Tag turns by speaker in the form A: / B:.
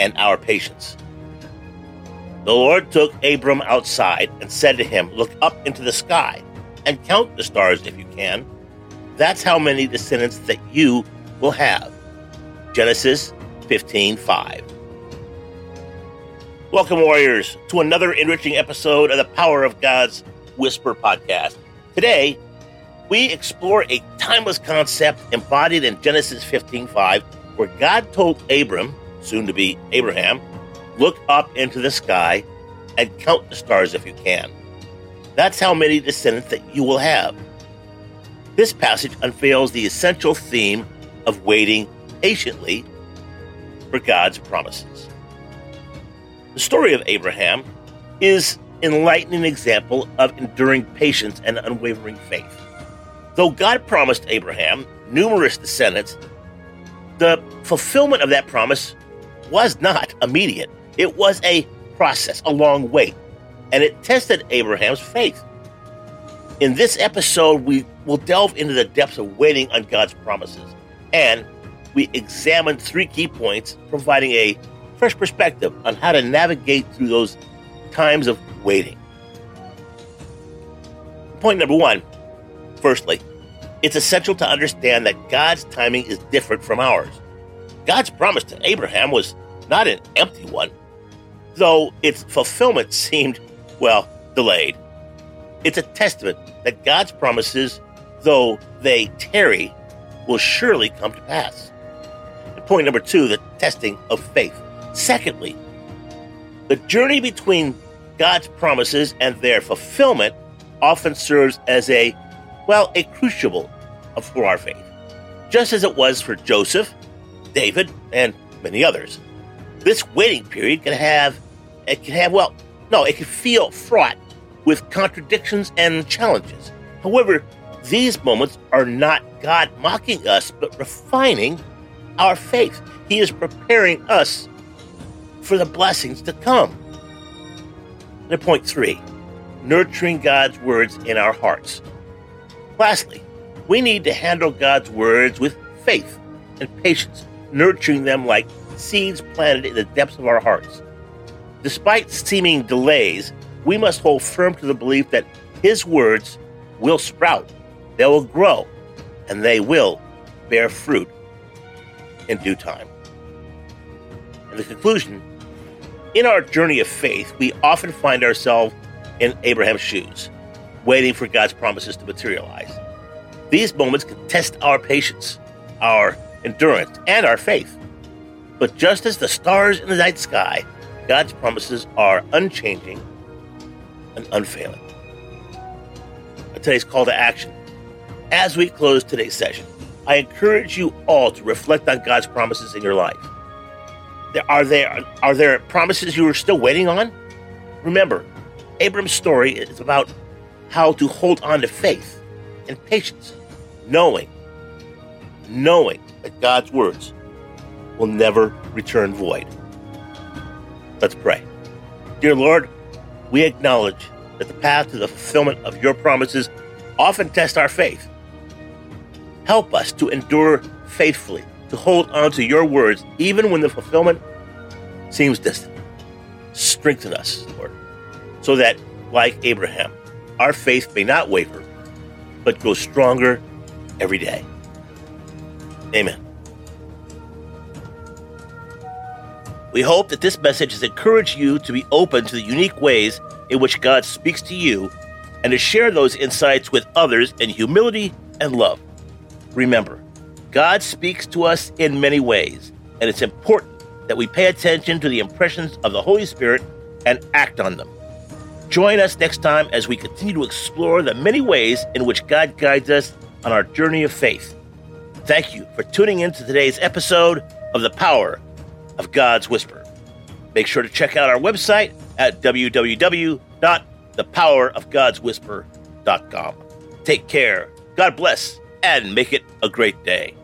A: and our patience. The Lord took Abram outside and said to him, Look up into the sky and count the stars if you can. That's how many descendants that you will have. Genesis 15 5. Welcome, warriors, to another enriching episode of the Power of God's Whisper podcast. Today, we explore a timeless concept embodied in Genesis 15 5, where God told Abram soon to be Abraham, look up into the sky and count the stars if you can. That's how many descendants that you will have. This passage unveils the essential theme of waiting patiently for God's promises. The story of Abraham is enlightening example of enduring patience and unwavering faith. Though God promised Abraham numerous descendants, the fulfillment of that promise was not immediate. It was a process, a long wait, and it tested Abraham's faith. In this episode, we will delve into the depths of waiting on God's promises, and we examine three key points, providing a fresh perspective on how to navigate through those times of waiting. Point number one firstly, it's essential to understand that God's timing is different from ours. God's promise to Abraham was not an empty one, though its fulfillment seemed, well, delayed. It's a testament that God's promises, though they tarry, will surely come to pass. And point number two, the testing of faith. Secondly, the journey between God's promises and their fulfillment often serves as a, well, a crucible for our faith, just as it was for Joseph, David, and many others this waiting period can have it can have well no it can feel fraught with contradictions and challenges. However these moments are not god mocking us but refining our faith. He is preparing us for the blessings to come. And point three nurturing god's words in our hearts. Lastly we need to handle god's words with faith and patience nurturing them like seeds planted in the depths of our hearts. Despite seeming delays, we must hold firm to the belief that His words will sprout, they will grow, and they will bear fruit in due time. In the conclusion, in our journey of faith, we often find ourselves in Abraham's shoes, waiting for God's promises to materialize. These moments can test our patience, our endurance, and our faith. But just as the stars in the night sky, God's promises are unchanging and unfailing. Today's call to action. As we close today's session, I encourage you all to reflect on God's promises in your life. Are there, are there promises you are still waiting on? Remember, Abram's story is about how to hold on to faith and patience, knowing, knowing that God's words will never return void. Let's pray. Dear Lord, we acknowledge that the path to the fulfillment of your promises often tests our faith. Help us to endure faithfully, to hold on to your words even when the fulfillment seems distant. Strengthen us, Lord, so that, like Abraham, our faith may not waver, but grow stronger every day. Amen. We hope that this message has encouraged you to be open to the unique ways in which God speaks to you and to share those insights with others in humility and love. Remember, God speaks to us in many ways, and it's important that we pay attention to the impressions of the Holy Spirit and act on them. Join us next time as we continue to explore the many ways in which God guides us on our journey of faith. Thank you for tuning in to today's episode of The Power of God's Whisper. Make sure to check out our website at www.thepowerofgodswhisper.com. Take care, God bless, and make it a great day.